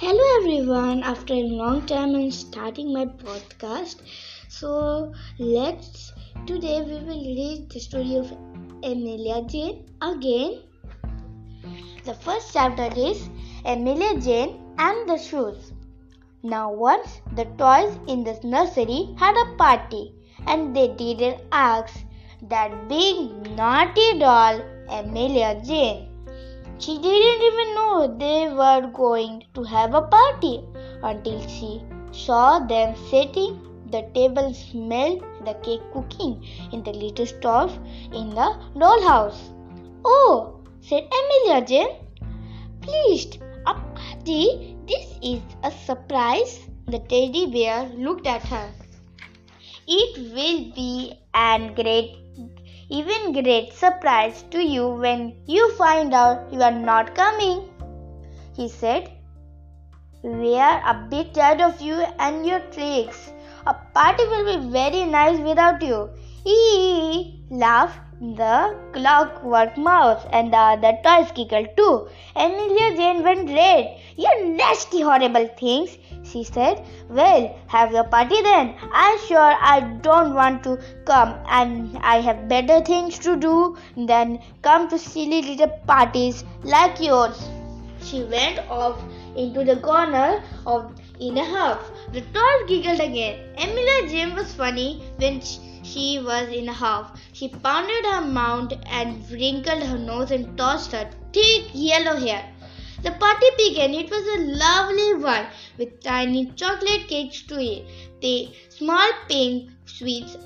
Hello everyone, after a long time I'm starting my podcast. So let's today we will read the story of Amelia Jane again. The first chapter is Amelia Jane and the shoes. Now once the toys in the nursery had a party and they didn't ask that big naughty doll Amelia Jane she didn't even know they were going to have a party until she saw them sitting. The table smelled the cake cooking in the little stove in the dollhouse. Oh, said Amelia Jane. Pleased, a party? This is a surprise. The teddy bear looked at her. It will be an great even great surprise to you when you find out you are not coming. He said, We are a bit tired of you and your tricks. A party will be very nice without you. Eee, laughed the clockwork mouse and the other toys giggled too. Amelia Jane went red. You nasty, horrible things, she said. Well, have your party then. I'm sure I don't want to come and I have better things to do than come to silly little parties like yours. She went off into the corner of in a huff. The toys giggled again. Amelia Jane was funny when she was in a huff. She pounded her mouth and wrinkled her nose and tossed her thick yellow hair. The party began. It was a lovely one with tiny chocolate cakes to eat. The small pink sweets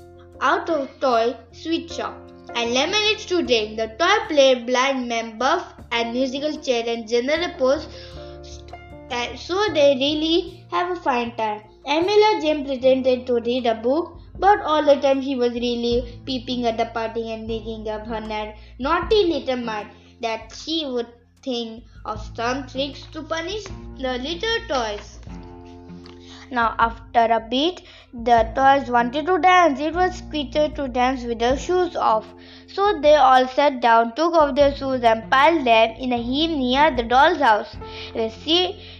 out of toy sweet shop and lemonades to drink. The toy played blind man, buff and musical chair and general pose. So they really have a fine time. Amelia Jane pretended to read a book, but all the time she was really peeping at the party and making up her naughty little mind that she would think of some tricks to punish the little toys. Now, after a bit, the toys wanted to dance. It was Peter to dance with their shoes off. So they all sat down, took off their shoes, and piled them in a heap near the doll's house. They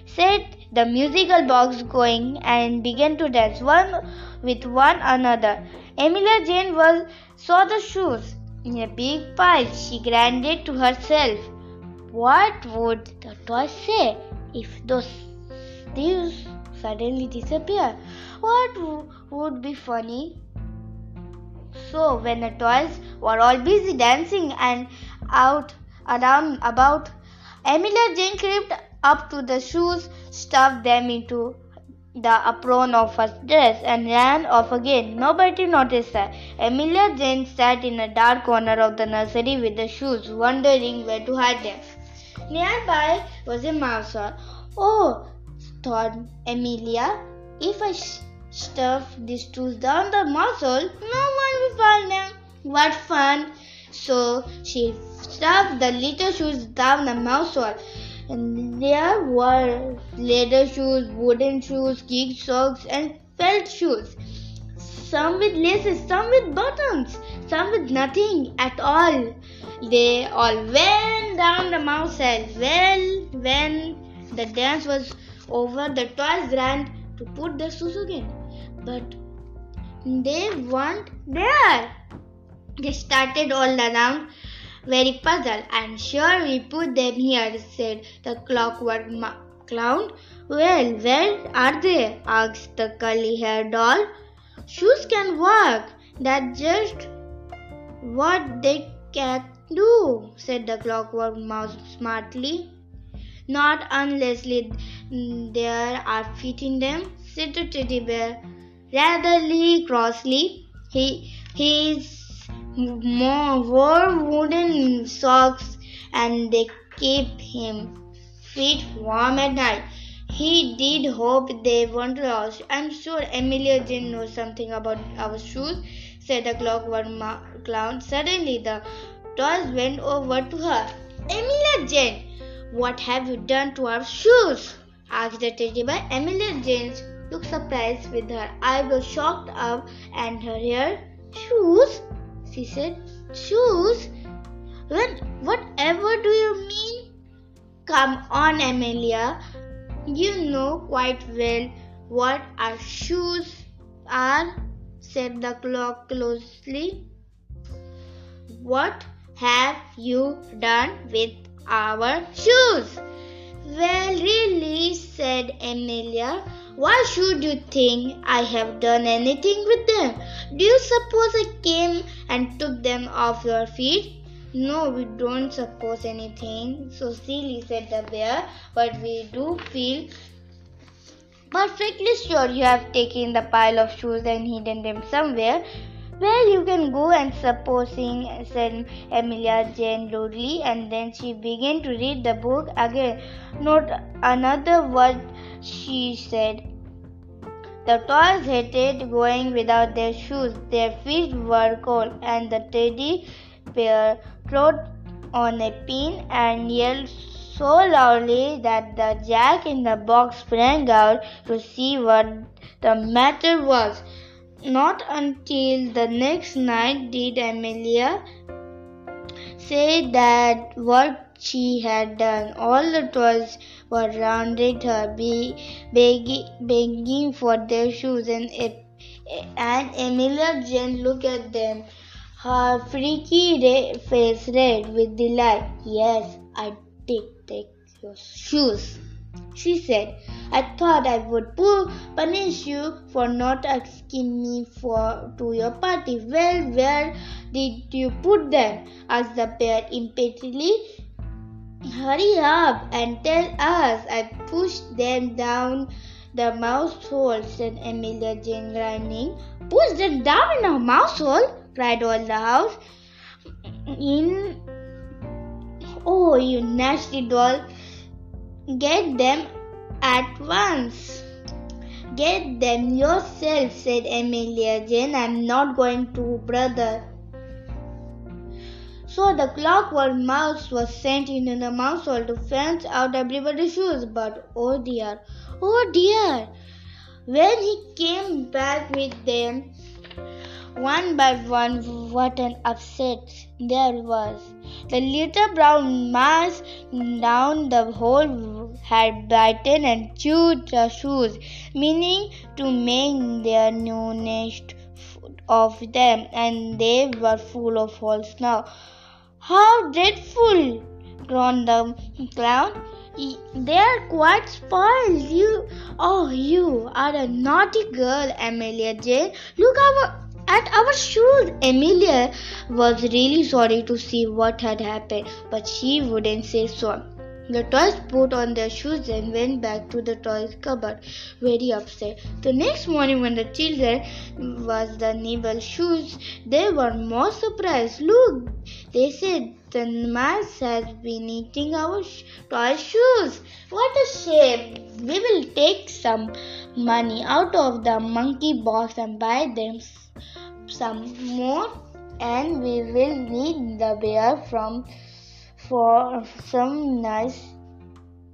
set the musical box going and began to dance one with one another. Amelia Jane was, saw the shoes in a big pile. She grinned to herself. What would the toys say if those thieves suddenly disappear? What would be funny? So, when the toys were all busy dancing and out around about, Amelia Jane crept up to the shoes, stuffed them into the apron of her dress and ran off again. Nobody noticed her. Amelia Jane sat in a dark corner of the nursery with the shoes, wondering where to hide them. Nearby was a mouse hole. Oh, thought Amelia, if I stuff these tools down the mouse hole, no one will find them. What fun! So she stuffed the little shoes down the mouse hole. And there were leather shoes, wooden shoes, kid socks, and felt shoes. Some with laces, some with buttons, some with nothing at all. They all went down the mountain. Well, when the dance was over, the toys ran to put their shoes again. But they weren't there. They started all around, very puzzled. I'm sure we put them here, said the clockwork clown. Well, where are they? asked the curly haired doll. Shoes can walk. That's just what they can do, said the clockwork mouse smartly. Not unless there are feet in them, said the teddy bear rather crossly. He, his more wore wooden socks and they keep him feet warm at night. He did hope they weren't lost. I'm sure Amelia Jane knows something about our shoes, said the clockwork clown. Suddenly the toys went over to her. Amelia Jane, what have you done to our shoes? asked the teddy bear. Amelia Jane looked surprised with her eyebrows shocked up and her hair. Shoes? She said. Shoes? When, whatever do you mean? Come on, Amelia. You know quite well what our shoes are, said the clock closely. What have you done with our shoes? Well, really, said Amelia. Why should you think I have done anything with them? Do you suppose I came and took them off your feet? No, we don't suppose anything. So silly, said the bear, but we do feel perfectly sure you have taken the pile of shoes and hidden them somewhere. Well, you can go and supposing, said Amelia Jane rudely, and then she began to read the book again. Not another word she said. The toys hated going without their shoes. Their feet were cold, and the teddy bear trod on a pin and yelled so loudly that the jack in the box sprang out to see what the matter was. Not until the next night did Amelia say that what she had done. All the toys were rounded her, be, begging, begging for their shoes, and, and Amelia Jane looked at them, her freaky red face red with delight. Yes, I did take your shoes, she said. I thought I would punish you for not asking me for to your party. Well, where did you put them? asked the bear impatiently. Hurry up and tell us. I pushed them down the mouse hole, said Amelia Jane, grinding. Push them down in a mouse hole? cried all the house. In Oh, you nasty doll. Get them at once. Get them yourself, said Amelia Jane. I'm not going to, brother. So the clockwork mouse was sent into the mouse hole to fence out everybody's shoes. But oh dear, oh dear, when he came back with them, one by one, what an upset there was. The little brown mouse down the hole had bitten and chewed the shoes, meaning to make their new nest of them, and they were full of holes now. How dreadful! groaned the clown. They are quite spoiled. You, oh, you are a naughty girl, Amelia Jane. Look our, at our shoes. Amelia was really sorry to see what had happened, but she wouldn't say so. The toys put on their shoes and went back to the toys cupboard, very upset. The next morning, when the children was the nibble shoes, they were more surprised. Look, they said, the mouse has been eating our sh- toy shoes. What a shame! We will take some money out of the monkey box and buy them some more, and we will need the bear from for some nice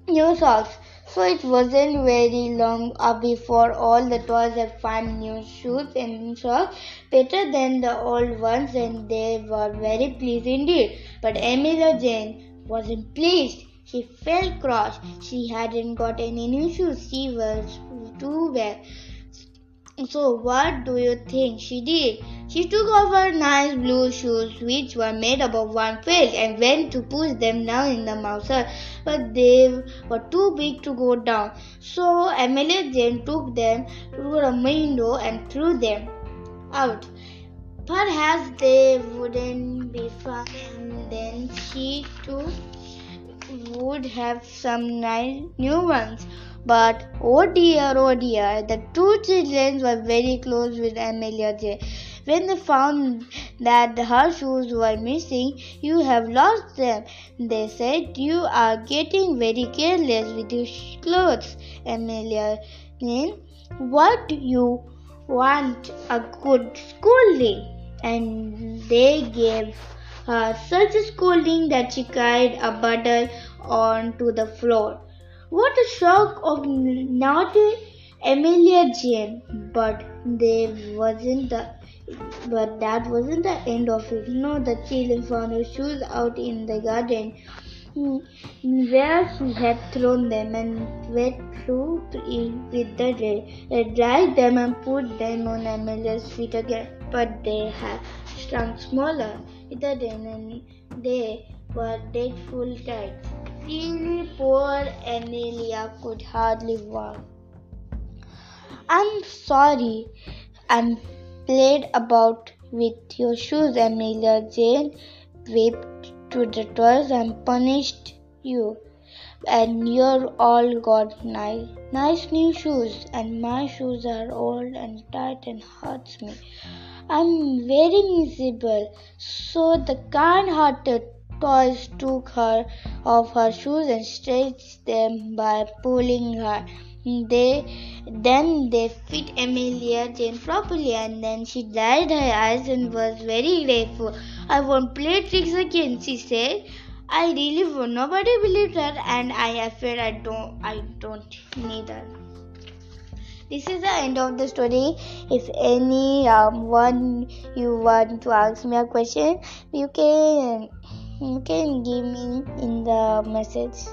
new socks. So it wasn't very long uh, before all the toys had found new shoes and socks better than the old ones, and they were very pleased indeed. But Emily Jane wasn't pleased. She felt cross. She hadn't got any new shoes. She was too bad. So what do you think she did? She took off her nice blue shoes, which were made up of one foot, and went to push them down in the mouser. But they were too big to go down. So Amelia Jane took them to the window and threw them out. Perhaps they wouldn't be fun, and then she too would have some nice new ones. But oh dear, oh dear, the two children were very close with Amelia Jane. When they found that her shoes were missing, you have lost them. They said you are getting very careless with your clothes, Amelia. What do you want a good scolding? And they gave her such a scolding that she cried a bundle onto the floor. What a shock of naughty Amelia Jane! But there wasn't the but that wasn't the end of it. No, the children found her shoes out in the garden. Mm, where she had thrown them and went through with the day, uh, dried them and put them on Amelia's feet again. But they had shrunk smaller with the rain and they were dead full tight. Really poor Amelia could hardly walk. I'm sorry, I'm played about with your shoes, Amelia Jane wept to the toys and punished you. And you're all got nice, nice new shoes, and my shoes are old and tight and hurts me. I'm very miserable. So the kind-hearted toys took her off her shoes and stretched them by pulling her. They then they fit Amelia Jane properly and then she dried her eyes and was very grateful. I won't play tricks again, she said. I really won't. Nobody believed her and I afraid I don't I don't neither. This is the end of the story. If any um, one you want to ask me a question, you can you can give me in the message.